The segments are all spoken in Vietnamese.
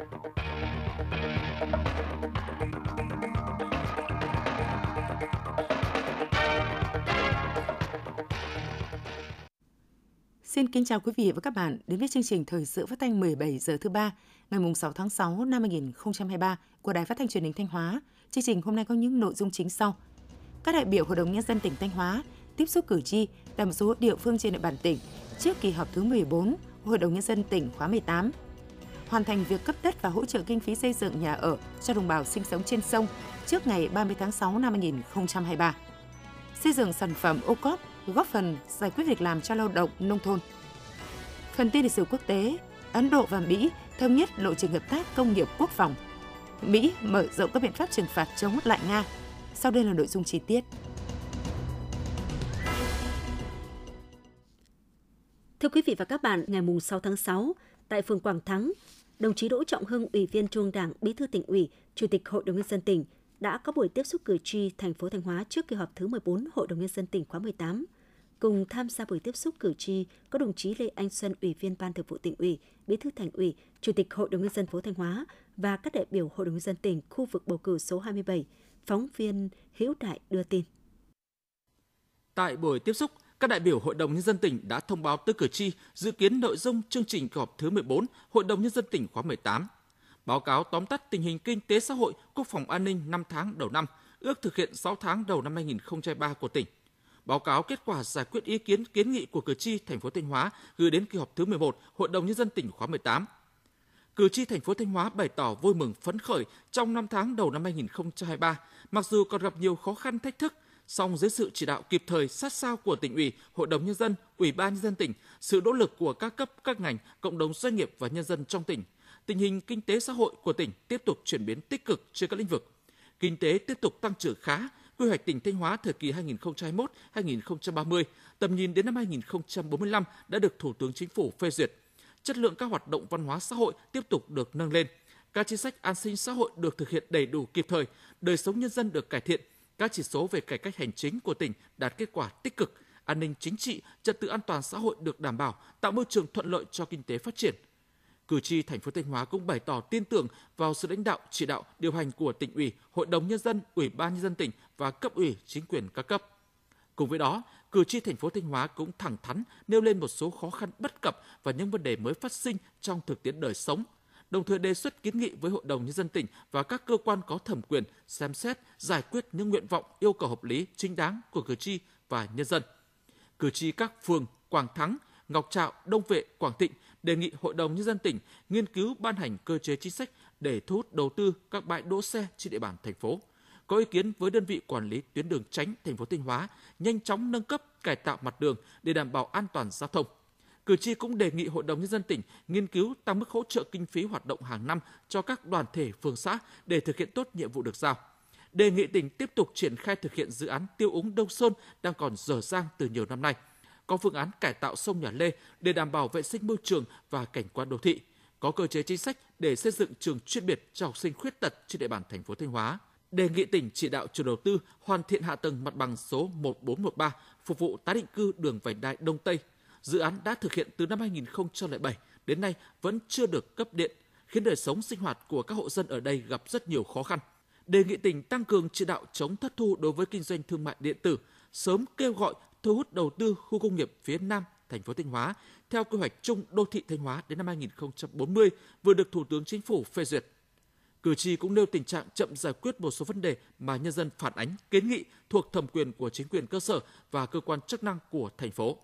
Xin kính chào quý vị và các bạn đến với chương trình thời sự phát thanh 17 giờ thứ ba, ngày 6 tháng 6 năm 2023 của Đài Phát thanh Truyền hình Thanh Hóa. Chương trình hôm nay có những nội dung chính sau. Các đại biểu Hội đồng Nhân dân tỉnh Thanh Hóa tiếp xúc cử tri tại một số địa phương trên địa bàn tỉnh trước kỳ họp thứ 14 Hội đồng Nhân dân tỉnh khóa 18. Hoàn thành việc cấp đất và hỗ trợ kinh phí xây dựng nhà ở cho đồng bào sinh sống trên sông trước ngày 30 tháng 6 năm 2023. Xây dựng sản phẩm ô cóp góp phần giải quyết việc làm cho lao động nông thôn. Phần tin lịch sử quốc tế, Ấn Độ và Mỹ thống nhất lộ trình hợp tác công nghiệp quốc phòng. Mỹ mở rộng các biện pháp trừng phạt chống lại Nga. Sau đây là nội dung chi tiết. Thưa quý vị và các bạn, ngày 6 tháng 6, tại phường Quảng Thắng, đồng chí Đỗ Trọng Hưng, Ủy viên Trung Đảng, Bí thư tỉnh ủy, Chủ tịch Hội đồng nhân dân tỉnh đã có buổi tiếp xúc cử tri thành phố Thanh Hóa trước kỳ họp thứ 14 Hội đồng nhân dân tỉnh khóa 18. Cùng tham gia buổi tiếp xúc cử tri có đồng chí Lê Anh Xuân, Ủy viên Ban Thường vụ tỉnh ủy, Bí thư Thành ủy, Chủ tịch Hội đồng nhân dân phố Thanh Hóa và các đại biểu Hội đồng nhân dân tỉnh khu vực bầu cử số 27. Phóng viên Hữu Đại đưa tin. Tại buổi tiếp xúc, các đại biểu Hội đồng Nhân dân tỉnh đã thông báo tới cử tri dự kiến nội dung chương trình kỳ họp thứ 14 Hội đồng Nhân dân tỉnh khóa 18. Báo cáo tóm tắt tình hình kinh tế xã hội, quốc phòng an ninh 5 tháng đầu năm, ước thực hiện 6 tháng đầu năm 2023 của tỉnh. Báo cáo kết quả giải quyết ý kiến kiến nghị của cử tri thành phố Thanh Hóa gửi đến kỳ họp thứ 11 Hội đồng Nhân dân tỉnh khóa 18. Cử tri thành phố Thanh Hóa bày tỏ vui mừng phấn khởi trong 5 tháng đầu năm 2023, mặc dù còn gặp nhiều khó khăn thách thức, song dưới sự chỉ đạo kịp thời sát sao của tỉnh ủy, hội đồng nhân dân, ủy ban nhân dân tỉnh, sự nỗ lực của các cấp các ngành, cộng đồng doanh nghiệp và nhân dân trong tỉnh, tình hình kinh tế xã hội của tỉnh tiếp tục chuyển biến tích cực trên các lĩnh vực. Kinh tế tiếp tục tăng trưởng khá, quy hoạch tỉnh Thanh Hóa thời kỳ 2021-2030, tầm nhìn đến năm 2045 đã được Thủ tướng Chính phủ phê duyệt. Chất lượng các hoạt động văn hóa xã hội tiếp tục được nâng lên. Các chính sách an sinh xã hội được thực hiện đầy đủ kịp thời, đời sống nhân dân được cải thiện, các chỉ số về cải cách hành chính của tỉnh đạt kết quả tích cực, an ninh chính trị, trật tự an toàn xã hội được đảm bảo, tạo môi trường thuận lợi cho kinh tế phát triển. Cử tri thành phố Thanh Hóa cũng bày tỏ tin tưởng vào sự lãnh đạo, chỉ đạo, điều hành của tỉnh ủy, hội đồng nhân dân, ủy ban nhân dân tỉnh và cấp ủy chính quyền các cấp. Cùng với đó, cử tri thành phố Thanh Hóa cũng thẳng thắn nêu lên một số khó khăn bất cập và những vấn đề mới phát sinh trong thực tiễn đời sống, đồng thời đề xuất kiến nghị với Hội đồng Nhân dân tỉnh và các cơ quan có thẩm quyền xem xét giải quyết những nguyện vọng yêu cầu hợp lý, chính đáng của cử tri và nhân dân. Cử tri các phường Quảng Thắng, Ngọc Trạo, Đông Vệ, Quảng Tịnh đề nghị Hội đồng Nhân dân tỉnh nghiên cứu ban hành cơ chế chính sách để thu hút đầu tư các bãi đỗ xe trên địa bàn thành phố. Có ý kiến với đơn vị quản lý tuyến đường tránh thành phố Thanh Hóa nhanh chóng nâng cấp cải tạo mặt đường để đảm bảo an toàn giao thông. Cử tri cũng đề nghị Hội đồng Nhân dân tỉnh nghiên cứu tăng mức hỗ trợ kinh phí hoạt động hàng năm cho các đoàn thể, phường xã để thực hiện tốt nhiệm vụ được giao. Đề nghị tỉnh tiếp tục triển khai thực hiện dự án tiêu úng Đông Sơn đang còn dở dang từ nhiều năm nay. Có phương án cải tạo sông Nhà Lê để đảm bảo vệ sinh môi trường và cảnh quan đô thị. Có cơ chế chính sách để xây dựng trường chuyên biệt cho học sinh khuyết tật trên địa bàn thành phố Thanh Hóa đề nghị tỉnh chỉ đạo chủ đầu tư hoàn thiện hạ tầng mặt bằng số 1413 phục vụ tái định cư đường vành đai Đông Tây dự án đã thực hiện từ năm 2007 đến nay vẫn chưa được cấp điện, khiến đời sống sinh hoạt của các hộ dân ở đây gặp rất nhiều khó khăn. Đề nghị tỉnh tăng cường chỉ đạo chống thất thu đối với kinh doanh thương mại điện tử, sớm kêu gọi thu hút đầu tư khu công nghiệp phía Nam thành phố Thanh Hóa theo quy hoạch chung đô thị Thanh Hóa đến năm 2040 vừa được Thủ tướng Chính phủ phê duyệt. Cử tri cũng nêu tình trạng chậm giải quyết một số vấn đề mà nhân dân phản ánh, kiến nghị thuộc thẩm quyền của chính quyền cơ sở và cơ quan chức năng của thành phố.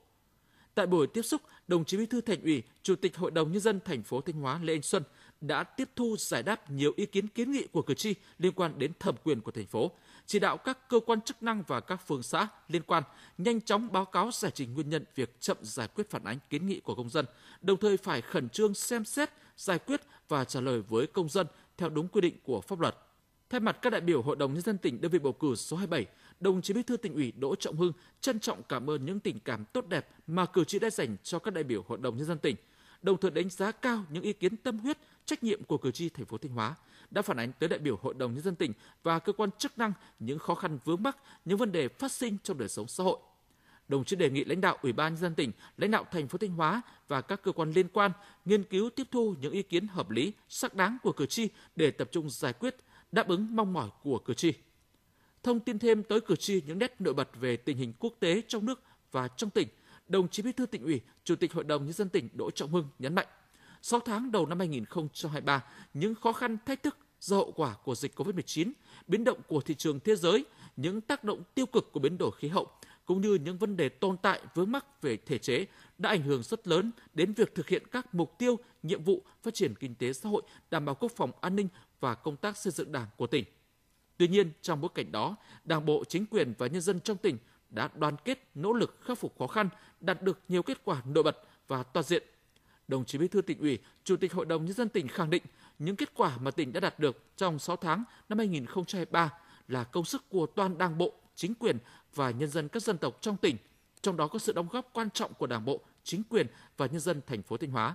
Tại buổi tiếp xúc, đồng chí Bí thư Thành ủy, Chủ tịch Hội đồng nhân dân thành phố Thanh Hóa Lê Anh Xuân đã tiếp thu giải đáp nhiều ý kiến kiến nghị của cử tri liên quan đến thẩm quyền của thành phố, chỉ đạo các cơ quan chức năng và các phường xã liên quan nhanh chóng báo cáo giải trình nguyên nhân việc chậm giải quyết phản ánh kiến nghị của công dân, đồng thời phải khẩn trương xem xét, giải quyết và trả lời với công dân theo đúng quy định của pháp luật. Thay mặt các đại biểu Hội đồng nhân dân tỉnh đơn vị bầu cử số 27, đồng chí Bí thư tỉnh ủy Đỗ Trọng Hưng trân trọng cảm ơn những tình cảm tốt đẹp mà cử tri đã dành cho các đại biểu Hội đồng nhân dân tỉnh, đồng thời đánh giá cao những ý kiến tâm huyết, trách nhiệm của cử tri thành phố Thanh Hóa đã phản ánh tới đại biểu Hội đồng nhân dân tỉnh và cơ quan chức năng những khó khăn vướng mắc, những vấn đề phát sinh trong đời sống xã hội. đồng chí đề nghị lãnh đạo Ủy ban nhân dân tỉnh, lãnh đạo thành phố Thanh Hóa và các cơ quan liên quan nghiên cứu tiếp thu những ý kiến hợp lý, xác đáng của cử tri để tập trung giải quyết, đáp ứng mong mỏi của cử tri. Thông tin thêm tới cử tri những nét nổi bật về tình hình quốc tế trong nước và trong tỉnh, đồng chí Bí thư tỉnh ủy, Chủ tịch Hội đồng nhân dân tỉnh Đỗ Trọng Hưng nhấn mạnh, 6 tháng đầu năm 2023, những khó khăn thách thức do hậu quả của dịch COVID-19, biến động của thị trường thế giới, những tác động tiêu cực của biến đổi khí hậu cũng như những vấn đề tồn tại vướng mắc về thể chế đã ảnh hưởng rất lớn đến việc thực hiện các mục tiêu, nhiệm vụ phát triển kinh tế xã hội, đảm bảo quốc phòng an ninh và công tác xây dựng Đảng của tỉnh. Tuy nhiên, trong bối cảnh đó, Đảng bộ, chính quyền và nhân dân trong tỉnh đã đoàn kết nỗ lực khắc phục khó khăn, đạt được nhiều kết quả nổi bật và toàn diện. Đồng chí Bí thư tỉnh ủy, Chủ tịch Hội đồng nhân dân tỉnh khẳng định những kết quả mà tỉnh đã đạt được trong 6 tháng năm 2023 là công sức của toàn Đảng bộ, chính quyền và nhân dân các dân tộc trong tỉnh, trong đó có sự đóng góp quan trọng của Đảng bộ, chính quyền và nhân dân thành phố Thanh Hóa.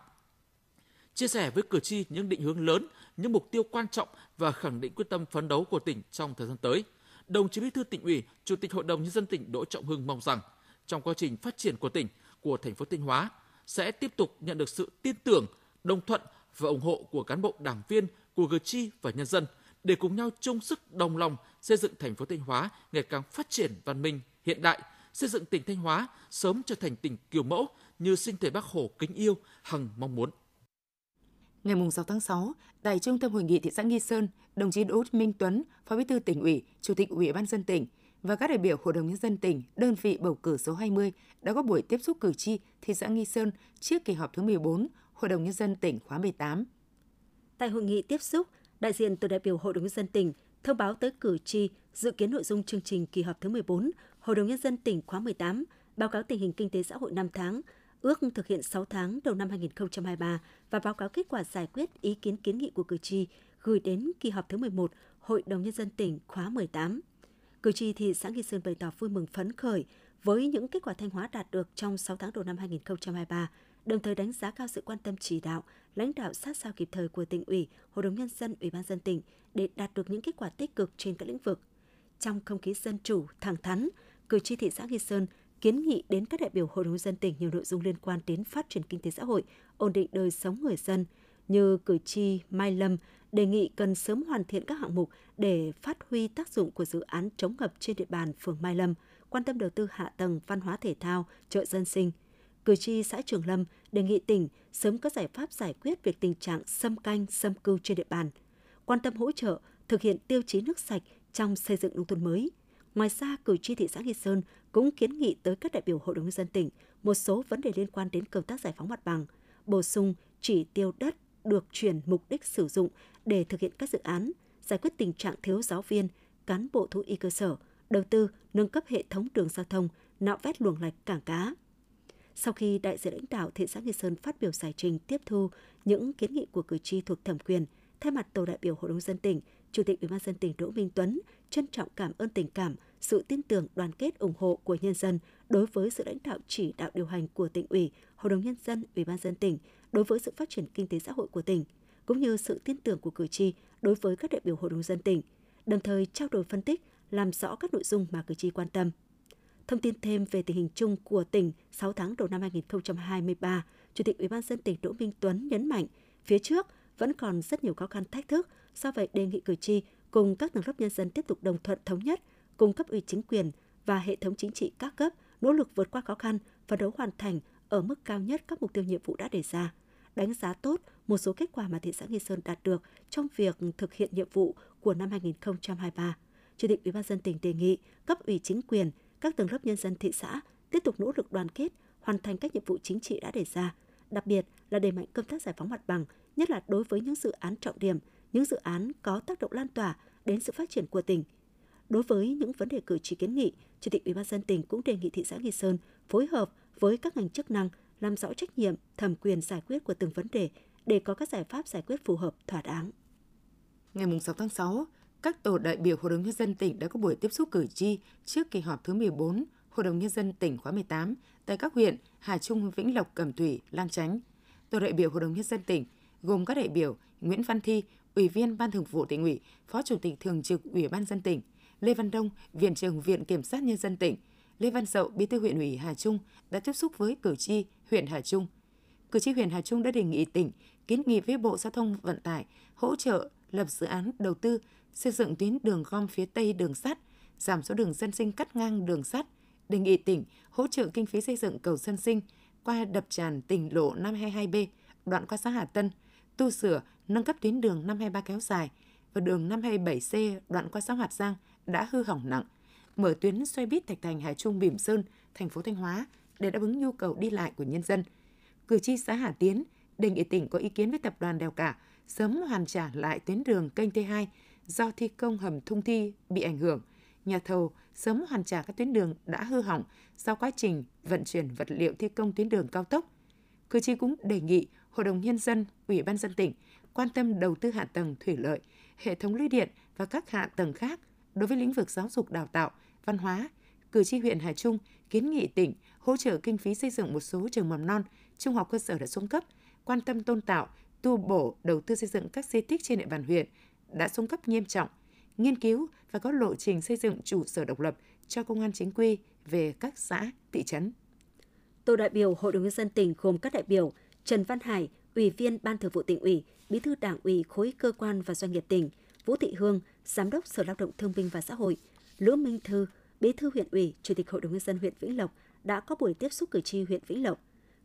Chia sẻ với cử tri những định hướng lớn, những mục tiêu quan trọng và khẳng định quyết tâm phấn đấu của tỉnh trong thời gian tới, đồng chí Bí thư tỉnh ủy, Chủ tịch Hội đồng nhân dân tỉnh Đỗ Trọng Hưng mong rằng trong quá trình phát triển của tỉnh, của thành phố Thanh Hóa sẽ tiếp tục nhận được sự tin tưởng, đồng thuận và ủng hộ của cán bộ đảng viên, của cử tri và nhân dân để cùng nhau chung sức đồng lòng xây dựng thành phố Thanh Hóa ngày càng phát triển văn minh, hiện đại, xây dựng tỉnh Thanh Hóa sớm trở thành tỉnh kiểu mẫu như sinh thể Bác Hồ kính yêu hằng mong muốn. Ngày 6 tháng 6, tại Trung tâm Hội nghị thị xã Nghi Sơn, đồng chí Đỗ Minh Tuấn, Phó Bí thư tỉnh ủy, Chủ tịch Ủy ban dân tỉnh và các đại biểu Hội đồng nhân dân tỉnh, đơn vị bầu cử số 20 đã có buổi tiếp xúc cử tri thị xã Nghi Sơn trước kỳ họp thứ 14 Hội đồng nhân dân tỉnh khóa 18. Tại hội nghị tiếp xúc, đại diện tổ đại biểu Hội đồng nhân dân tỉnh thông báo tới cử tri dự kiến nội dung chương trình kỳ họp thứ 14 Hội đồng nhân dân tỉnh khóa 18, báo cáo tình hình kinh tế xã hội 5 tháng, ước thực hiện 6 tháng đầu năm 2023 và báo cáo kết quả giải quyết ý kiến kiến nghị của cử tri gửi đến kỳ họp thứ 11 Hội đồng nhân dân tỉnh khóa 18. Cử tri thị xã Nghi Sơn bày tỏ vui mừng phấn khởi với những kết quả Thanh Hóa đạt được trong 6 tháng đầu năm 2023, đồng thời đánh giá cao sự quan tâm chỉ đạo, lãnh đạo sát sao kịp thời của tỉnh ủy, Hội đồng nhân dân, Ủy ban dân tỉnh để đạt được những kết quả tích cực trên các lĩnh vực. Trong không khí dân chủ, thẳng thắn, cử tri thị xã Nghi Sơn kiến nghị đến các đại biểu Hội đồng dân tỉnh nhiều nội dung liên quan đến phát triển kinh tế xã hội, ổn định đời sống người dân, như cử tri Mai Lâm đề nghị cần sớm hoàn thiện các hạng mục để phát huy tác dụng của dự án chống ngập trên địa bàn phường Mai Lâm, quan tâm đầu tư hạ tầng văn hóa thể thao, chợ dân sinh. Cử tri xã Trường Lâm đề nghị tỉnh sớm có giải pháp giải quyết việc tình trạng xâm canh, xâm cư trên địa bàn, quan tâm hỗ trợ thực hiện tiêu chí nước sạch trong xây dựng nông thôn mới. Ngoài ra, cử tri thị xã Nghi Sơn cũng kiến nghị tới các đại biểu Hội đồng nhân dân tỉnh một số vấn đề liên quan đến công tác giải phóng mặt bằng, bổ sung chỉ tiêu đất được chuyển mục đích sử dụng để thực hiện các dự án, giải quyết tình trạng thiếu giáo viên, cán bộ thú y cơ sở, đầu tư nâng cấp hệ thống đường giao thông, nạo vét luồng lạch cảng cá. Sau khi đại diện lãnh đạo thị xã Nghi Sơn phát biểu giải trình tiếp thu những kiến nghị của cử tri thuộc thẩm quyền, thay mặt tổ đại biểu Hội đồng dân tỉnh, Chủ tịch Ủy ban dân tỉnh Đỗ Minh Tuấn trân trọng cảm ơn tình cảm, sự tin tưởng, đoàn kết, ủng hộ của nhân dân đối với sự lãnh đạo chỉ đạo điều hành của tỉnh ủy, Hội đồng nhân dân, Ủy ban dân tỉnh đối với sự phát triển kinh tế xã hội của tỉnh, cũng như sự tin tưởng của cử tri đối với các đại biểu Hội đồng dân tỉnh, đồng thời trao đổi phân tích, làm rõ các nội dung mà cử tri quan tâm. Thông tin thêm về tình hình chung của tỉnh 6 tháng đầu năm 2023, Chủ tịch Ủy ban dân tỉnh Đỗ Minh Tuấn nhấn mạnh, phía trước vẫn còn rất nhiều khó khăn thách thức, do vậy đề nghị cử tri cùng các tầng lớp nhân dân tiếp tục đồng thuận thống nhất, cùng cấp ủy chính quyền và hệ thống chính trị các cấp nỗ lực vượt qua khó khăn, phấn đấu hoàn thành ở mức cao nhất các mục tiêu nhiệm vụ đã đề ra đánh giá tốt một số kết quả mà thị xã Nghi Sơn đạt được trong việc thực hiện nhiệm vụ của năm 2023. Chủ tịch Ủy ban dân tỉnh đề nghị cấp ủy chính quyền, các tầng lớp nhân dân thị xã tiếp tục nỗ lực đoàn kết, hoàn thành các nhiệm vụ chính trị đã đề ra, đặc biệt là đẩy mạnh công tác giải phóng mặt bằng, nhất là đối với những dự án trọng điểm, những dự án có tác động lan tỏa đến sự phát triển của tỉnh. Đối với những vấn đề cử tri kiến nghị, Chủ tịch Ủy ban dân tỉnh cũng đề nghị thị xã Nghi Sơn phối hợp với các ngành chức năng làm rõ trách nhiệm, thẩm quyền giải quyết của từng vấn đề để có các giải pháp giải quyết phù hợp, thỏa đáng. Ngày 6 tháng 6, các tổ đại biểu Hội đồng Nhân dân tỉnh đã có buổi tiếp xúc cử tri trước kỳ họp thứ 14 Hội đồng Nhân dân tỉnh khóa 18 tại các huyện Hà Trung, Vĩnh Lộc, Cẩm Thủy, Lang Chánh. Tổ đại biểu Hội đồng Nhân dân tỉnh gồm các đại biểu Nguyễn Văn Thi, Ủy viên Ban Thường vụ tỉnh ủy, Phó Chủ tịch Thường trực Ủy ban dân tỉnh, Lê Văn Đông, Viện trưởng Viện Kiểm sát Nhân dân tỉnh, Lê Văn Dậu, Bí thư huyện ủy Hà Trung đã tiếp xúc với cử tri huyện Hà Trung. Cử tri huyện Hà Trung đã đề nghị tỉnh kiến nghị với Bộ Giao thông Vận tải hỗ trợ lập dự án đầu tư xây dựng tuyến đường gom phía Tây đường sắt, giảm số đường dân sinh cắt ngang đường sắt, đề nghị tỉnh hỗ trợ kinh phí xây dựng cầu dân sinh qua đập tràn tỉnh lộ 522B đoạn qua xã Hà Tân, tu sửa, nâng cấp tuyến đường 523 kéo dài và đường 527C đoạn qua xã Hoạt Giang đã hư hỏng nặng, mở tuyến xoay bít Thạch Thành Hà Trung Bỉm Sơn, thành phố Thanh Hóa để đáp ứng nhu cầu đi lại của nhân dân. Cử tri xã Hà Tiến đề nghị tỉnh có ý kiến với tập đoàn Đèo Cả sớm hoàn trả lại tuyến đường kênh T2 do thi công hầm thung thi bị ảnh hưởng. Nhà thầu sớm hoàn trả các tuyến đường đã hư hỏng sau quá trình vận chuyển vật liệu thi công tuyến đường cao tốc. Cử tri cũng đề nghị Hội đồng Nhân dân, Ủy ban dân tỉnh quan tâm đầu tư hạ tầng thủy lợi, hệ thống lưới điện và các hạ tầng khác đối với lĩnh vực giáo dục đào tạo, văn hóa. Cử tri huyện Hà Trung kiến nghị tỉnh hỗ trợ kinh phí xây dựng một số trường mầm non, trung học cơ sở đã xuống cấp, quan tâm tôn tạo, tu bổ, đầu tư xây dựng các di tích trên địa bàn huyện đã xuống cấp nghiêm trọng, nghiên cứu và có lộ trình xây dựng trụ sở độc lập cho công an chính quy về các xã, thị trấn. Tổ đại biểu Hội đồng nhân dân tỉnh gồm các đại biểu Trần Văn Hải, Ủy viên Ban Thường vụ tỉnh ủy, Bí thư Đảng ủy khối cơ quan và doanh nghiệp tỉnh, Vũ Thị Hương, Giám đốc Sở Lao động Thương binh và Xã hội, Lữ Minh Thư, Bí thư huyện ủy, Chủ tịch Hội đồng nhân dân huyện Vĩnh Lộc đã có buổi tiếp xúc cử tri huyện Vĩnh Lộc.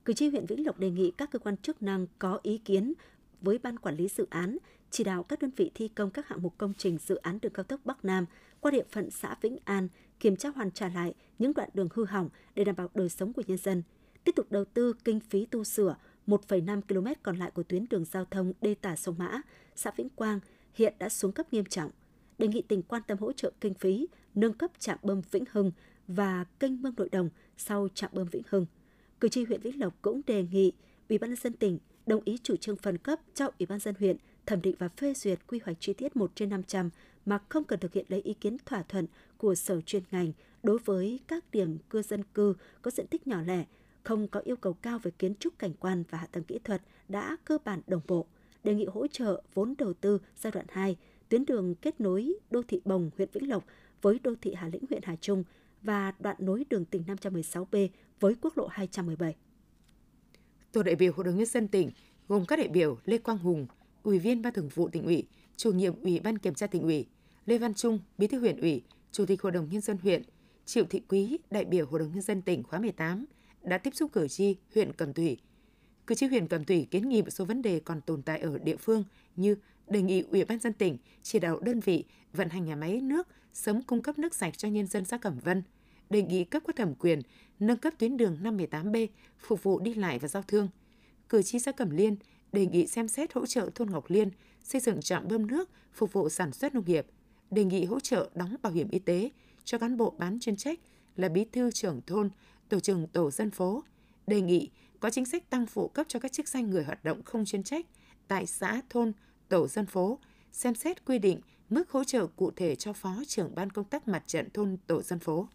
Cử tri huyện Vĩnh Lộc đề nghị các cơ quan chức năng có ý kiến với ban quản lý dự án chỉ đạo các đơn vị thi công các hạng mục công trình dự án đường cao tốc Bắc Nam qua địa phận xã Vĩnh An kiểm tra hoàn trả lại những đoạn đường hư hỏng để đảm bảo đời sống của nhân dân, tiếp tục đầu tư kinh phí tu sửa 1,5 km còn lại của tuyến đường giao thông đê tả sông Mã, xã Vĩnh Quang hiện đã xuống cấp nghiêm trọng. Đề nghị tỉnh quan tâm hỗ trợ kinh phí nâng cấp trạm bơm Vĩnh Hưng và kênh mương nội đồng sau trạm bơm Vĩnh Hưng. Cử tri huyện Vĩnh Lộc cũng đề nghị Ủy ban nhân dân tỉnh đồng ý chủ trương phân cấp cho Ủy ban dân huyện thẩm định và phê duyệt quy hoạch chi tiết 1 trên 500 mà không cần thực hiện lấy ý kiến thỏa thuận của sở chuyên ngành đối với các điểm cư dân cư có diện tích nhỏ lẻ, không có yêu cầu cao về kiến trúc cảnh quan và hạ tầng kỹ thuật đã cơ bản đồng bộ. Đề nghị hỗ trợ vốn đầu tư giai đoạn 2, tuyến đường kết nối đô thị Bồng huyện Vĩnh Lộc với đô thị Hà Lĩnh huyện Hà Trung và đoạn nối đường tỉnh 516B với quốc lộ 217. Tổ đại biểu Hội đồng nhân dân tỉnh gồm các đại biểu Lê Quang Hùng, Ủy viên Ban Thường vụ tỉnh ủy, Chủ nhiệm Ủy ban Kiểm tra tỉnh ủy, Lê Văn Trung, Bí thư huyện ủy, Chủ tịch Hội đồng nhân dân huyện, Triệu Thị Quý, đại biểu Hội đồng nhân dân tỉnh khóa 18 đã tiếp xúc cử tri huyện Cẩm Thủy. Cử tri huyện Cẩm Thủy kiến nghị một số vấn đề còn tồn tại ở địa phương như đề nghị Ủy ban dân tỉnh chỉ đạo đơn vị vận hành nhà máy nước sớm cung cấp nước sạch cho nhân dân xã Cẩm Vân, đề nghị cấp có thẩm quyền nâng cấp tuyến đường 518B phục vụ đi lại và giao thương. Cử tri xã Cẩm Liên đề nghị xem xét hỗ trợ thôn Ngọc Liên xây dựng trạm bơm nước phục vụ sản xuất nông nghiệp, đề nghị hỗ trợ đóng bảo hiểm y tế cho cán bộ bán chuyên trách là bí thư trưởng thôn, tổ trưởng tổ dân phố, đề nghị có chính sách tăng phụ cấp cho các chức danh người hoạt động không chuyên trách tại xã, thôn, tổ dân phố, xem xét quy định mức hỗ trợ cụ thể cho phó trưởng ban công tác mặt trận thôn tổ dân phố.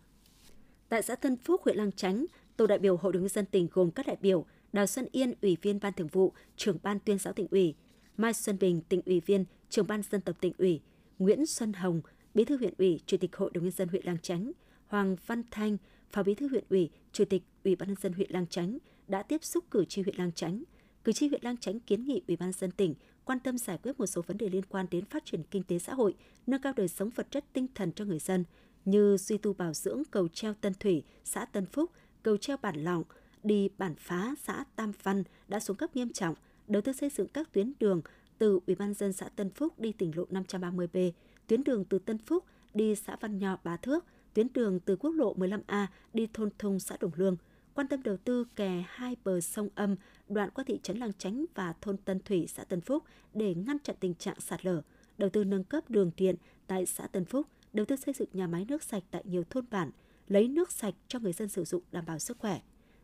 Tại xã Tân Phúc, huyện Lang Chánh, tổ đại biểu Hội đồng nhân dân tỉnh gồm các đại biểu Đào Xuân Yên, Ủy viên Ban Thường vụ, trưởng Ban Tuyên giáo tỉnh ủy, Mai Xuân Bình, tỉnh ủy viên, trưởng Ban dân tộc tỉnh ủy, Nguyễn Xuân Hồng, Bí thư huyện ủy, Chủ tịch Hội đồng nhân dân huyện Lang Chánh, Hoàng Văn Thanh, Phó Bí thư huyện ủy, Chủ tịch Ủy ban nhân dân huyện Lang Chánh đã tiếp xúc cử tri huyện Lang Chánh. Cử tri huyện Lang Chánh kiến nghị Ủy ban nhân dân tỉnh quan tâm giải quyết một số vấn đề liên quan đến phát triển kinh tế xã hội, nâng cao đời sống vật chất tinh thần cho người dân như duy tu bảo dưỡng cầu treo Tân Thủy, xã Tân Phúc, cầu treo Bản Lọng, đi Bản Phá, xã Tam Văn đã xuống cấp nghiêm trọng, đầu tư xây dựng các tuyến đường từ Ủy ban dân xã Tân Phúc đi tỉnh lộ 530B, tuyến đường từ Tân Phúc đi xã Văn Nho Bá Thước, tuyến đường từ quốc lộ 15A đi thôn Thung xã Đồng Lương, quan tâm đầu tư kè hai bờ sông Âm đoạn qua thị trấn Lăng Chánh và thôn Tân Thủy xã Tân Phúc để ngăn chặn tình trạng sạt lở, đầu tư nâng cấp đường điện tại xã Tân Phúc, đầu tư xây dựng nhà máy nước sạch tại nhiều thôn bản, lấy nước sạch cho người dân sử dụng đảm bảo sức khỏe.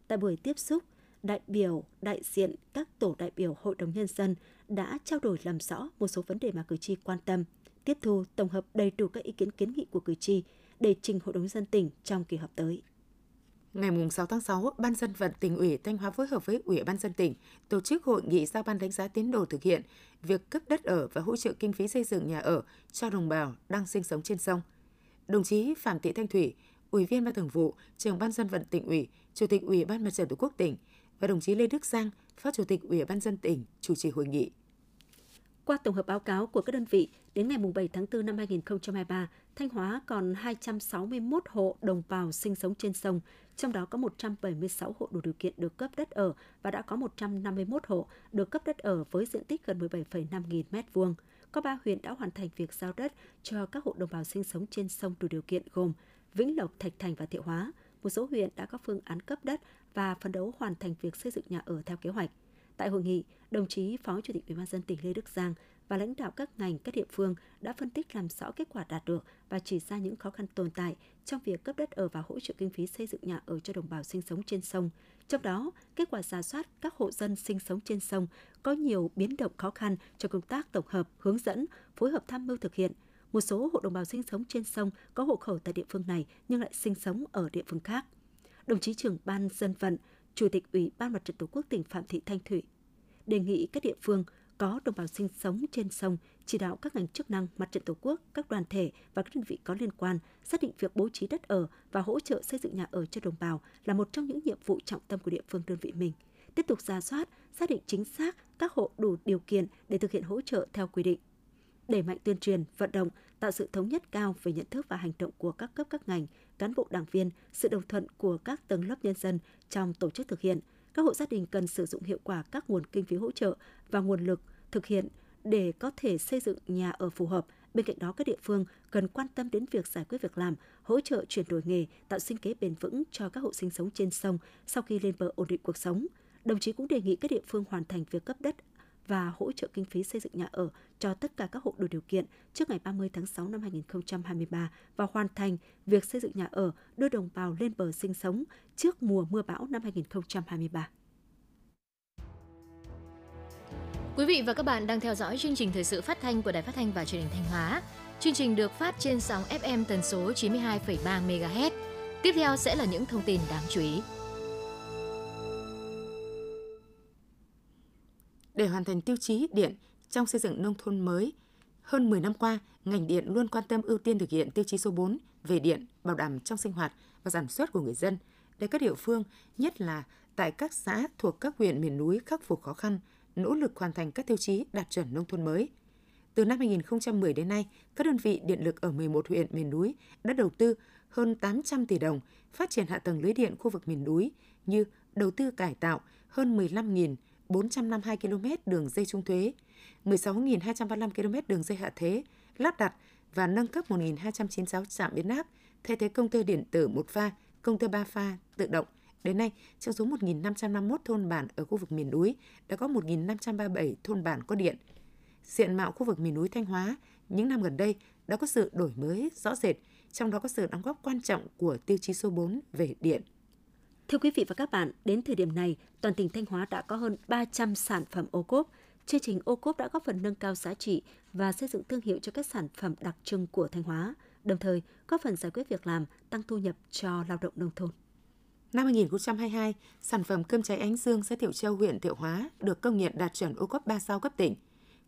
Tại buổi tiếp xúc, đại biểu, đại diện các tổ đại biểu Hội đồng Nhân dân đã trao đổi làm rõ một số vấn đề mà cử tri quan tâm, tiếp thu tổng hợp đầy đủ các ý kiến kiến nghị của cử tri để trình Hội đồng dân tỉnh trong kỳ họp tới. Ngày 6 tháng 6, Ban dân vận tỉnh ủy Thanh Hóa phối hợp với Ủy ban dân tỉnh tổ chức hội nghị giao ban đánh giá tiến độ thực hiện việc cấp đất ở và hỗ trợ kinh phí xây dựng nhà ở cho đồng bào đang sinh sống trên sông. Đồng chí Phạm Thị Thanh Thủy, Ủy viên Ban Thường vụ, Trưởng ban dân vận tỉnh ủy, Chủ tịch Ủy ban Mặt trận Tổ quốc tỉnh và đồng chí Lê Đức Giang, Phó Chủ tịch Ủy ban dân tỉnh chủ trì hội nghị. Qua tổng hợp báo cáo của các đơn vị, đến ngày 7 tháng 4 năm 2023, Thanh Hóa còn 261 hộ đồng bào sinh sống trên sông, trong đó có 176 hộ đủ điều kiện được cấp đất ở và đã có 151 hộ được cấp đất ở với diện tích gần 17,5 nghìn mét vuông. Có 3 huyện đã hoàn thành việc giao đất cho các hộ đồng bào sinh sống trên sông đủ điều kiện gồm Vĩnh Lộc, Thạch Thành và Thiệu Hóa. Một số huyện đã có phương án cấp đất và phấn đấu hoàn thành việc xây dựng nhà ở theo kế hoạch. Tại hội nghị, đồng chí Phó Chủ tịch Ủy ban dân tỉnh Lê Đức Giang và lãnh đạo các ngành các địa phương đã phân tích làm rõ kết quả đạt được và chỉ ra những khó khăn tồn tại trong việc cấp đất ở và hỗ trợ kinh phí xây dựng nhà ở cho đồng bào sinh sống trên sông. Trong đó, kết quả giả soát các hộ dân sinh sống trên sông có nhiều biến động khó khăn cho công tác tổng hợp, hướng dẫn, phối hợp tham mưu thực hiện. Một số hộ đồng bào sinh sống trên sông có hộ khẩu tại địa phương này nhưng lại sinh sống ở địa phương khác. Đồng chí trưởng ban dân vận, Chủ tịch Ủy ban Mặt trận Tổ quốc tỉnh Phạm Thị Thanh Thủy đề nghị các địa phương có đồng bào sinh sống trên sông chỉ đạo các ngành chức năng, mặt trận tổ quốc, các đoàn thể và các đơn vị có liên quan xác định việc bố trí đất ở và hỗ trợ xây dựng nhà ở cho đồng bào là một trong những nhiệm vụ trọng tâm của địa phương đơn vị mình. Tiếp tục ra soát, xác định chính xác các hộ đủ điều kiện để thực hiện hỗ trợ theo quy định. Đẩy mạnh tuyên truyền, vận động, tạo sự thống nhất cao về nhận thức và hành động của các cấp các ngành, cán bộ đảng viên, sự đồng thuận của các tầng lớp nhân dân trong tổ chức thực hiện – các hộ gia đình cần sử dụng hiệu quả các nguồn kinh phí hỗ trợ và nguồn lực thực hiện để có thể xây dựng nhà ở phù hợp. Bên cạnh đó, các địa phương cần quan tâm đến việc giải quyết việc làm, hỗ trợ chuyển đổi nghề, tạo sinh kế bền vững cho các hộ sinh sống trên sông sau khi lên bờ ổn định cuộc sống. Đồng chí cũng đề nghị các địa phương hoàn thành việc cấp đất và hỗ trợ kinh phí xây dựng nhà ở cho tất cả các hộ đủ điều kiện trước ngày 30 tháng 6 năm 2023 và hoàn thành việc xây dựng nhà ở đưa đồng bào lên bờ sinh sống trước mùa mưa bão năm 2023. Quý vị và các bạn đang theo dõi chương trình thời sự phát thanh của Đài Phát thanh và Truyền hình Thanh Hóa. Chương trình được phát trên sóng FM tần số 92,3 MHz. Tiếp theo sẽ là những thông tin đáng chú ý. Để hoàn thành tiêu chí điện trong xây dựng nông thôn mới, hơn 10 năm qua, ngành điện luôn quan tâm ưu tiên thực hiện tiêu chí số 4 về điện, bảo đảm trong sinh hoạt và sản xuất của người dân, để các địa phương, nhất là tại các xã thuộc các huyện miền núi khắc phục khó khăn, nỗ lực hoàn thành các tiêu chí đạt chuẩn nông thôn mới. Từ năm 2010 đến nay, các đơn vị điện lực ở 11 huyện miền núi đã đầu tư hơn 800 tỷ đồng phát triển hạ tầng lưới điện khu vực miền núi như đầu tư cải tạo hơn 15.000 452 km đường dây trung thuế, 16.235 km đường dây hạ thế, lắp đặt và nâng cấp 1.296 trạm biến áp, thay thế công tơ điện tử một pha, công tơ ba pha tự động. Đến nay, trong số 1.551 thôn bản ở khu vực miền núi, đã có 1.537 thôn bản có điện. Diện mạo khu vực miền núi Thanh Hóa những năm gần đây đã có sự đổi mới rõ rệt, trong đó có sự đóng góp quan trọng của tiêu chí số 4 về điện. Thưa quý vị và các bạn, đến thời điểm này, toàn tỉnh Thanh Hóa đã có hơn 300 sản phẩm ô cốp. Chương trình ô cốp đã góp phần nâng cao giá trị và xây dựng thương hiệu cho các sản phẩm đặc trưng của Thanh Hóa, đồng thời góp phần giải quyết việc làm, tăng thu nhập cho lao động nông thôn. Năm 2022, sản phẩm cơm cháy ánh dương xã Thiệu Châu, huyện Thiệu Hóa được công nhận đạt chuẩn ô cốp 3 sao cấp tỉnh.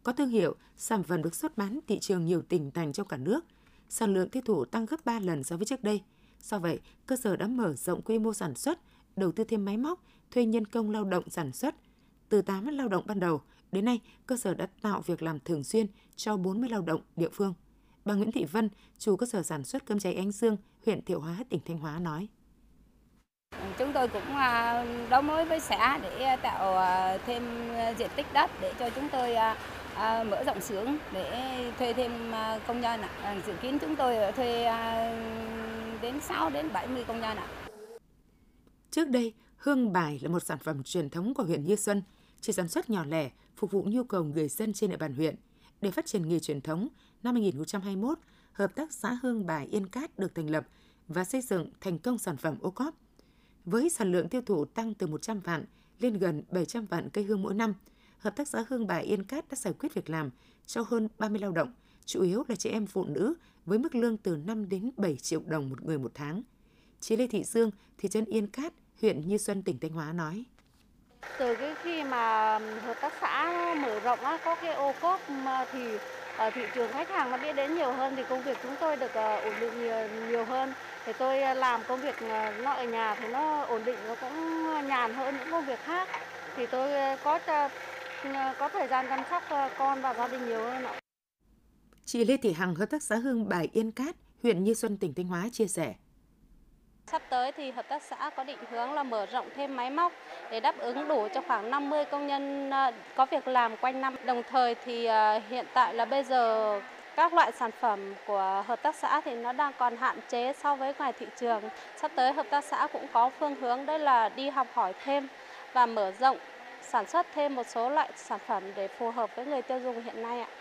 Có thương hiệu, sản phẩm được xuất bán thị trường nhiều tỉnh thành trong cả nước. Sản lượng tiêu thụ tăng gấp 3 lần so với trước đây. Do vậy, cơ sở đã mở rộng quy mô sản xuất, đầu tư thêm máy móc, thuê nhân công lao động sản xuất. Từ 8 lao động ban đầu, đến nay cơ sở đã tạo việc làm thường xuyên cho 40 lao động địa phương. Bà Nguyễn Thị Vân, chủ cơ sở sản xuất cơm cháy Ánh Dương, huyện Thiệu Hóa, tỉnh Thanh Hóa nói. Chúng tôi cũng à, đấu mối với xã để à, tạo à, thêm diện tích đất để cho chúng tôi mở rộng xưởng để thuê thêm công nhân. Dự kiến chúng tôi thuê đến 6 đến 70 công nhân ạ. Trước đây, hương bài là một sản phẩm truyền thống của huyện Như Xuân, chỉ sản xuất nhỏ lẻ, phục vụ nhu cầu người dân trên địa bàn huyện. Để phát triển nghề truyền thống, năm 2021, Hợp tác xã Hương Bài Yên Cát được thành lập và xây dựng thành công sản phẩm ô cóp. Với sản lượng tiêu thụ tăng từ 100 vạn lên gần 700 vạn cây hương mỗi năm, Hợp tác xã Hương Bài Yên Cát đã giải quyết việc làm cho hơn 30 lao động, chủ yếu là chị em phụ nữ với mức lương từ 5 đến 7 triệu đồng một người một tháng. Chị Lê Thị Dương, thị trấn Yên Cát, huyện Như Xuân, tỉnh Thanh Hóa nói. Từ cái khi mà hợp tác xã mở rộng á, có cái ô cốp thì ở thị trường khách hàng nó biết đến nhiều hơn thì công việc chúng tôi được ờ, ổn định nhiều, nhiều hơn. Thì tôi ờ, làm công việc nó ở nhà thì nó ổn định nó cũng nhàn hơn những công việc khác. Thì tôi có có thời gian chăm sóc con và gia đình nhiều hơn ạ. Chị Lê Thị Hằng, hợp tác xã Hương Bài Yên Cát, huyện Như Xuân, tỉnh Thanh Hóa chia sẻ. Sắp tới thì hợp tác xã có định hướng là mở rộng thêm máy móc để đáp ứng đủ cho khoảng 50 công nhân à, có việc làm quanh năm. Đồng thời thì à, hiện tại là bây giờ các loại sản phẩm của hợp tác xã thì nó đang còn hạn chế so với ngoài thị trường. Sắp tới hợp tác xã cũng có phương hướng đấy là đi học hỏi thêm và mở rộng sản xuất thêm một số loại sản phẩm để phù hợp với người tiêu dùng hiện nay ạ.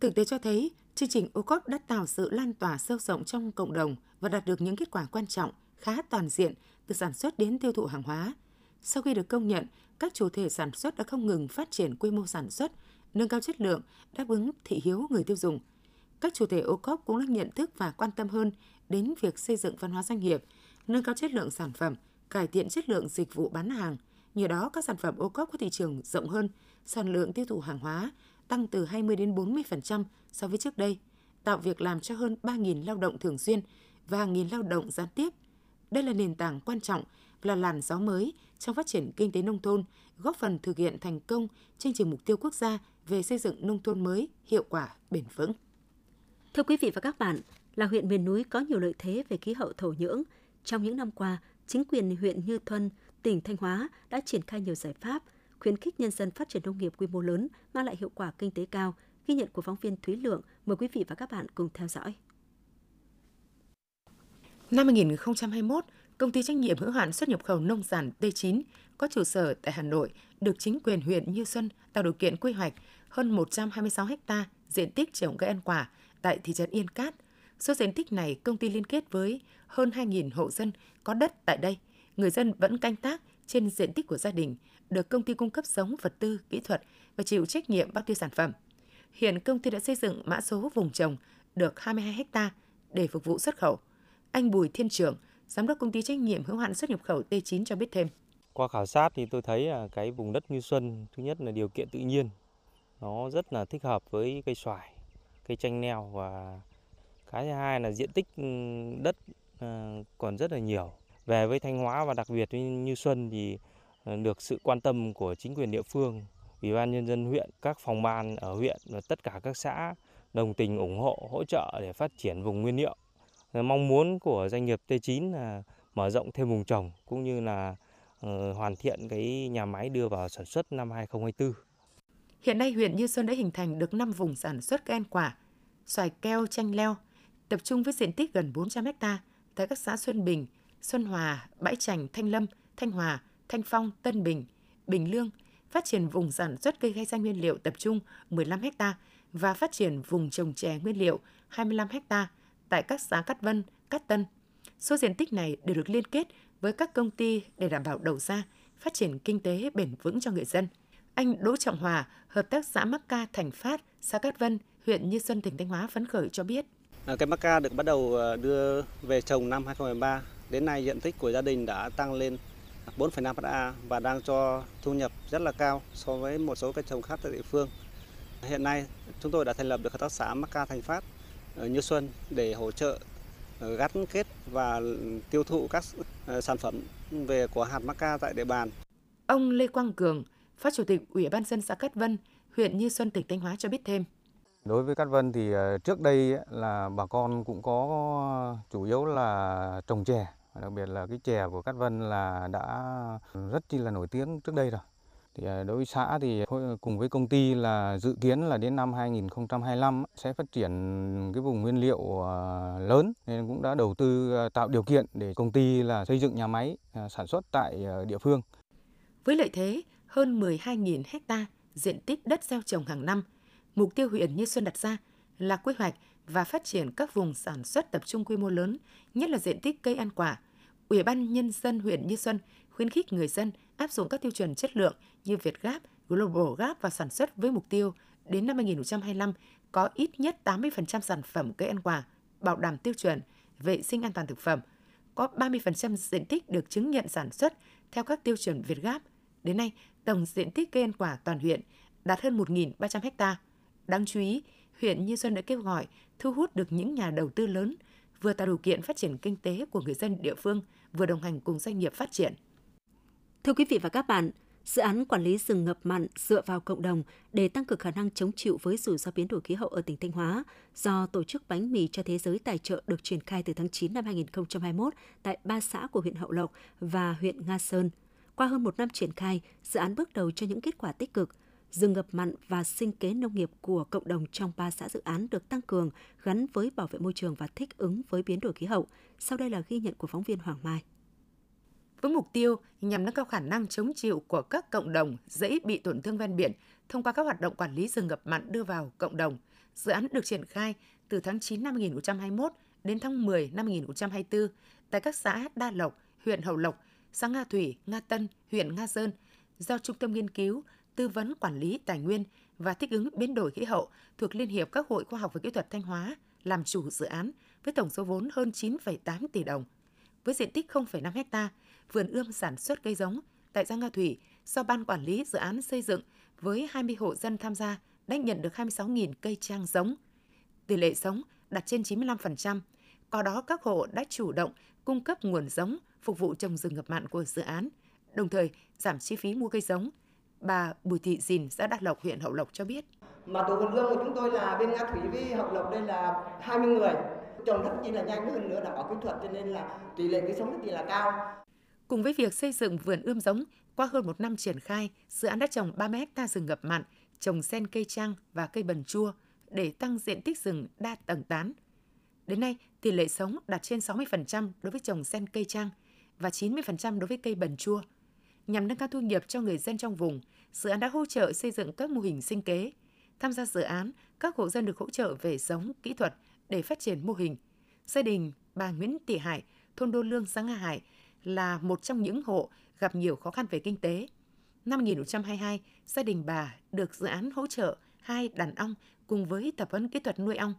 Thực tế cho thấy, chương trình ô cốp đã tạo sự lan tỏa sâu rộng trong cộng đồng và đạt được những kết quả quan trọng, khá toàn diện từ sản xuất đến tiêu thụ hàng hóa. Sau khi được công nhận, các chủ thể sản xuất đã không ngừng phát triển quy mô sản xuất, nâng cao chất lượng, đáp ứng thị hiếu người tiêu dùng. Các chủ thể ô cốp cũng đã nhận thức và quan tâm hơn đến việc xây dựng văn hóa doanh nghiệp, nâng cao chất lượng sản phẩm, cải thiện chất lượng dịch vụ bán hàng. Nhờ đó, các sản phẩm ô cốp có thị trường rộng hơn, sản lượng tiêu thụ hàng hóa tăng từ 20 đến 40% so với trước đây, tạo việc làm cho hơn 3.000 lao động thường xuyên và hàng nghìn lao động gián tiếp. Đây là nền tảng quan trọng là làn gió mới trong phát triển kinh tế nông thôn, góp phần thực hiện thành công chương trình mục tiêu quốc gia về xây dựng nông thôn mới hiệu quả, bền vững. Thưa quý vị và các bạn, là huyện miền núi có nhiều lợi thế về khí hậu thổ nhưỡng. Trong những năm qua, chính quyền huyện Như Thuân, tỉnh Thanh Hóa đã triển khai nhiều giải pháp – khuyến khích nhân dân phát triển nông nghiệp quy mô lớn, mang lại hiệu quả kinh tế cao. Ghi nhận của phóng viên Thúy Lượng, mời quý vị và các bạn cùng theo dõi. Năm 2021, công ty trách nhiệm hữu hạn xuất nhập khẩu nông sản T9 có trụ sở tại Hà Nội được chính quyền huyện Như Xuân tạo điều kiện quy hoạch hơn 126 ha diện tích trồng cây ăn quả tại thị trấn Yên Cát. Số diện tích này công ty liên kết với hơn 2.000 hộ dân có đất tại đây. Người dân vẫn canh tác trên diện tích của gia đình được công ty cung cấp giống, vật tư, kỹ thuật và chịu trách nhiệm bao tiêu sản phẩm. Hiện công ty đã xây dựng mã số vùng trồng được 22 ha để phục vụ xuất khẩu. Anh Bùi Thiên Trưởng, giám đốc công ty trách nhiệm hữu hạn xuất nhập khẩu T9 cho biết thêm. Qua khảo sát thì tôi thấy cái vùng đất Như Xuân thứ nhất là điều kiện tự nhiên nó rất là thích hợp với cây xoài, cây chanh leo và cái thứ hai là diện tích ừ, đất ờ, còn rất là nhiều. Về với Thanh Hóa và đặc biệt với Như Xuân thì Ờ, được sự quan tâm của chính quyền địa phương, Ủy ban nhân dân huyện, các phòng ban ở huyện và tất cả các xã đồng tình ủng hộ hỗ trợ để phát triển vùng nguyên liệu. Ờ, mong muốn của doanh nghiệp T9 là mở rộng thêm vùng trồng cũng như là ờ, hoàn thiện cái nhà máy đưa vào sản xuất năm 2024. Hiện nay huyện Như Xuân đã hình thành được 5 vùng sản xuất cây ăn quả, xoài keo, chanh leo, tập trung với diện tích gần 400 ha tại các xã Xuân Bình, Xuân Hòa, Bãi Trành, Thanh Lâm, Thanh Hòa, Thanh Phong, Tân Bình, Bình Lương, phát triển vùng sản xuất cây gai xanh nguyên liệu tập trung 15 ha và phát triển vùng trồng chè nguyên liệu 25 ha tại các xã Cát Vân, Cát Tân. Số diện tích này đều được liên kết với các công ty để đảm bảo đầu ra, phát triển kinh tế bền vững cho người dân. Anh Đỗ Trọng Hòa, hợp tác xã Macca Thành Phát, xã Cát Vân, huyện Như Xuân, tỉnh Thanh Hóa phấn khởi cho biết. À, mắc ca được bắt đầu à, đưa về trồng năm 2013. Đến nay diện tích của gia đình đã tăng lên 4,5 ha và đang cho thu nhập rất là cao so với một số cây trồng khác tại địa phương. Hiện nay chúng tôi đã thành lập được hợp tác xã Macca Thành Phát ở Như Xuân để hỗ trợ ờ, gắn kết và tiêu thụ các ờ, sản phẩm về của hạt Macca tại địa bàn. Ông Lê Quang Cường, Phó Chủ tịch Ủy ban dân xã Cát Vân, huyện Như Xuân, tỉnh Thanh Hóa cho biết thêm. Đối với Cát Vân thì ờ, trước đây là bà con cũng có chủ yếu là trồng chè đặc biệt là cái chè của Cát Vân là đã ừ, rất chi là nổi tiếng trước đây rồi. Thì à, đối với xã thì cùng với công ty là dự kiến là đến năm 2025 sẽ phát triển cái vùng nguyên liệu à, lớn nên cũng đã đầu tư à, tạo điều kiện để công ty là xây dựng nhà máy sản xuất tại địa phương. Với lợi thế hơn 12.000 hecta diện tích đất gieo trồng hàng năm, mục tiêu huyện Như Xuân đặt ra là quy hoạch và phát triển các vùng sản xuất tập trung quy mô lớn, nhất là diện tích cây ăn quả. Ủy ban Nhân dân huyện Như Xuân khuyến khích người dân áp dụng các tiêu chuẩn chất lượng như Việt Gap, Global Gap và sản xuất với mục tiêu đến năm 2025 có ít nhất 80% sản phẩm cây ăn quả bảo đảm tiêu chuẩn vệ sinh an toàn thực phẩm, có 30% diện tích được chứng nhận sản xuất theo các tiêu chuẩn Việt Gap, Đến nay, tổng diện tích cây ăn quả toàn huyện đạt hơn 1.300 ha. Đáng chú ý, huyện Như Xuân đã kêu gọi thu hút được những nhà đầu tư lớn, vừa tạo điều kiện phát triển kinh tế của người dân địa phương, vừa đồng hành cùng doanh nghiệp phát triển. Thưa quý vị và các bạn, dự án quản lý rừng ngập mặn dựa vào cộng đồng để tăng cường khả năng chống chịu với rủi ro biến đổi khí hậu ở tỉnh Thanh Hóa do Tổ chức Bánh mì cho Thế giới tài trợ được triển khai từ tháng 9 năm 2021 tại ba xã của huyện Hậu Lộc và huyện Nga Sơn. Qua hơn một năm triển khai, dự án bước đầu cho những kết quả tích cực. Rừng ngập mặn và sinh kế nông nghiệp của cộng đồng trong ba xã dự án được tăng cường gắn với bảo vệ môi trường và thích ứng với biến đổi khí hậu. Sau đây là ghi nhận của phóng viên Hoàng Mai với mục tiêu nhằm nâng cao khả năng chống chịu của các cộng đồng dễ bị tổn thương ven biển thông qua các hoạt động quản lý rừng ngập mặn đưa vào cộng đồng. Dự án được triển khai từ tháng 9 năm 2021 đến tháng 10 năm 2024 tại các xã Đa Lộc, huyện Hậu Lộc, xã Nga Thủy, Nga Tân, huyện Nga Sơn do Trung tâm Nghiên cứu, Tư vấn Quản lý Tài nguyên và Thích ứng biến đổi khí hậu thuộc Liên hiệp các hội khoa học và kỹ thuật Thanh Hóa làm chủ dự án với tổng số vốn hơn 9,8 tỷ đồng. Với diện tích 0,5 hecta, vườn ươm sản xuất cây giống tại Giang Nga Thủy do Ban Quản lý Dự án xây dựng với 20 hộ dân tham gia đã nhận được 26.000 cây trang giống. Tỷ lệ giống đạt trên 95%. có đó, các hộ đã chủ động cung cấp nguồn giống phục vụ trồng rừng ngập mặn của dự án, đồng thời giảm chi phí mua cây giống. Bà Bùi Thị Dìn, xã Đạt Lộc, huyện Hậu Lộc cho biết. Mà tổ vườn ươm của chúng tôi là bên Nga Thủy với Hậu Lộc đây là 20 người. Trồng rất chi là nhanh hơn nữa đảm bảo kỹ thuật cho nên là tỷ lệ cây sống rất là cao. Cùng với việc xây dựng vườn ươm giống, qua hơn một năm triển khai, dự án đã trồng 30 ha rừng ngập mặn, trồng sen cây trang và cây bần chua để tăng diện tích rừng đa tầng tán. Đến nay, tỷ lệ sống đạt trên 60% đối với trồng sen cây trang và 90% đối với cây bần chua. Nhằm nâng cao thu nhập cho người dân trong vùng, dự án đã hỗ trợ xây dựng các mô hình sinh kế. Tham gia dự án, các hộ dân được hỗ trợ về giống, kỹ thuật để phát triển mô hình. Gia đình bà Nguyễn Thị Hải, thôn Đô Lương, xã Nga Hải là một trong những hộ gặp nhiều khó khăn về kinh tế. Năm 2022, gia đình bà được dự án hỗ trợ hai đàn ong cùng với tập huấn kỹ thuật nuôi ong.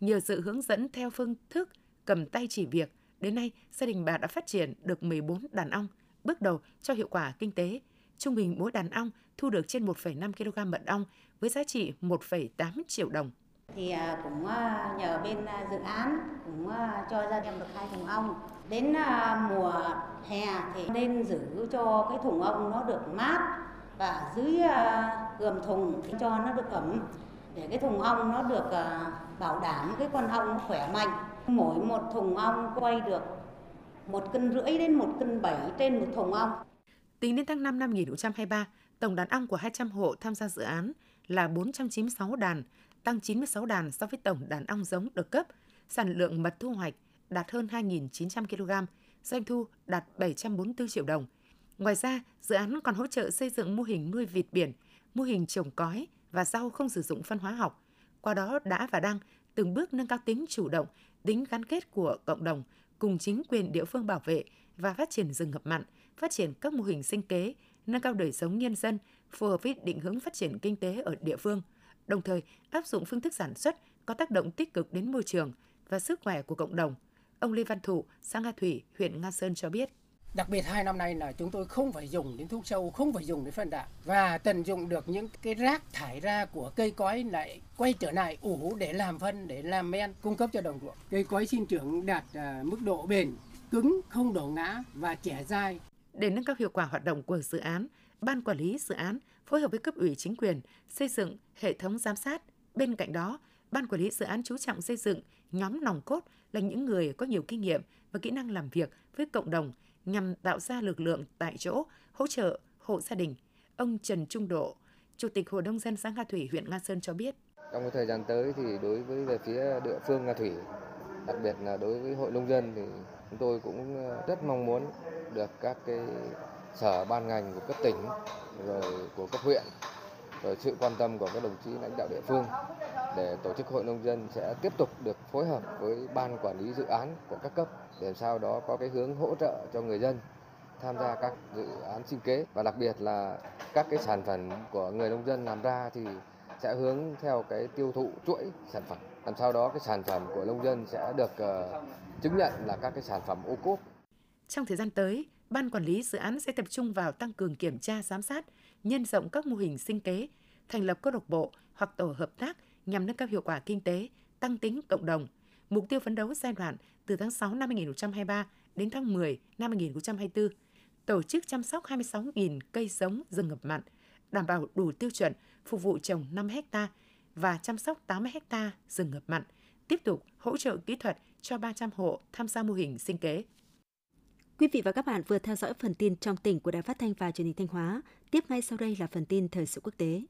Nhờ sự hướng dẫn theo phương thức cầm tay chỉ việc, đến nay gia đình bà đã phát triển được 14 đàn ong, bước đầu cho hiệu quả kinh tế. Trung bình mỗi đàn ong thu được trên 1,5 kg mật ong với giá trị 1,8 triệu đồng. Thì à, cũng à, nhờ bên à, dự án cũng cho gia đình được hai thùng ong đến mùa hè thì nên giữ cho cái thùng ong nó được mát và dưới gầm thùng thì cho nó được ẩm để cái thùng ong nó được bảo đảm cái con ong khỏe mạnh mỗi một thùng ong quay được một cân rưỡi đến một cân bảy trên một thùng ong. Tính đến tháng 5 năm 2023, tổng đàn ong của 200 hộ tham gia dự án là 496 đàn, tăng 96 đàn so với tổng đàn ong giống được cấp. Sản lượng mật thu hoạch đạt hơn 2.900 kg, doanh thu đạt 744 triệu đồng. Ngoài ra, dự án còn hỗ trợ xây dựng mô hình nuôi vịt biển, mô hình trồng cói và rau không sử dụng phân hóa học. Qua đó đã và đang từng bước nâng cao tính chủ động, tính gắn kết của cộng đồng cùng chính quyền địa phương bảo vệ và phát triển rừng ngập mặn, phát triển các mô hình sinh kế, nâng cao đời sống nhân dân, phù hợp với định hướng phát triển kinh tế ở địa phương, đồng thời áp dụng phương thức sản xuất có tác động tích cực đến môi trường và sức khỏe của cộng đồng – Ông Lê Văn Thụ, xã Nga Thủy, huyện Nga Sơn cho biết. Đặc biệt hai năm nay là chúng tôi không phải dùng đến thuốc sâu, không phải dùng đến phân đạm và tận dụng được những cái rác thải ra của cây cói lại quay trở lại ủ để làm phân, để làm men cung cấp cho đồng ruộng. Cây cói sinh trưởng đạt à, mức độ bền, cứng, không đổ ngã và trẻ dai. Để nâng cao hiệu quả hoạt động của dự án, Ban quản lý dự án phối hợp với cấp ủy chính quyền xây dựng hệ thống giám sát. Bên cạnh đó, Ban quản lý dự án chú trọng xây dựng nhóm nòng cốt là những người có nhiều kinh nghiệm và kỹ năng làm việc với cộng đồng nhằm tạo ra lực lượng tại chỗ hỗ trợ hộ gia đình. Ông Trần Trung Độ, Chủ tịch Hội nông dân xã Nga Thủy, huyện Nga Sơn cho biết. Trong cái thời gian tới thì đối với về phía địa phương Nga Thủy, đặc biệt là đối với hội nông dân thì chúng tôi cũng rất mong muốn được các cái sở ban ngành của cấp tỉnh rồi của cấp huyện rồi sự quan tâm của các đồng chí lãnh đạo địa phương để tổ chức hội nông dân sẽ tiếp tục được phối hợp với ban quản lý dự án của các cấp để sau đó có cái hướng hỗ trợ cho người dân tham gia các dự án sinh kế và đặc biệt là các cái sản phẩm của người nông dân làm ra thì sẽ hướng theo cái tiêu thụ chuỗi sản phẩm làm sao đó cái sản phẩm của nông dân sẽ được uh, chứng nhận là các cái sản phẩm ô cốp. Trong thời gian tới, Ban quản lý dự án sẽ tập trung vào tăng cường kiểm tra giám sát, nhân rộng các mô hình sinh kế, thành lập câu lạc bộ hoặc tổ hợp tác nhằm nâng cao hiệu quả kinh tế, tăng tính cộng đồng. Mục tiêu phấn đấu giai đoạn từ tháng 6 năm 2023 đến tháng 10 năm 2024, tổ chức chăm sóc 26.000 cây giống rừng ngập mặn, đảm bảo đủ tiêu chuẩn phục vụ trồng 5 ha và chăm sóc 80 ha rừng ngập mặn, tiếp tục hỗ trợ kỹ thuật cho 300 hộ tham gia mô hình sinh kế. Quý vị và các bạn vừa theo dõi phần tin trong tỉnh của Đài Phát thanh và Truyền hình Thanh Hóa. Tiếp ngay sau đây là phần tin thời sự quốc tế.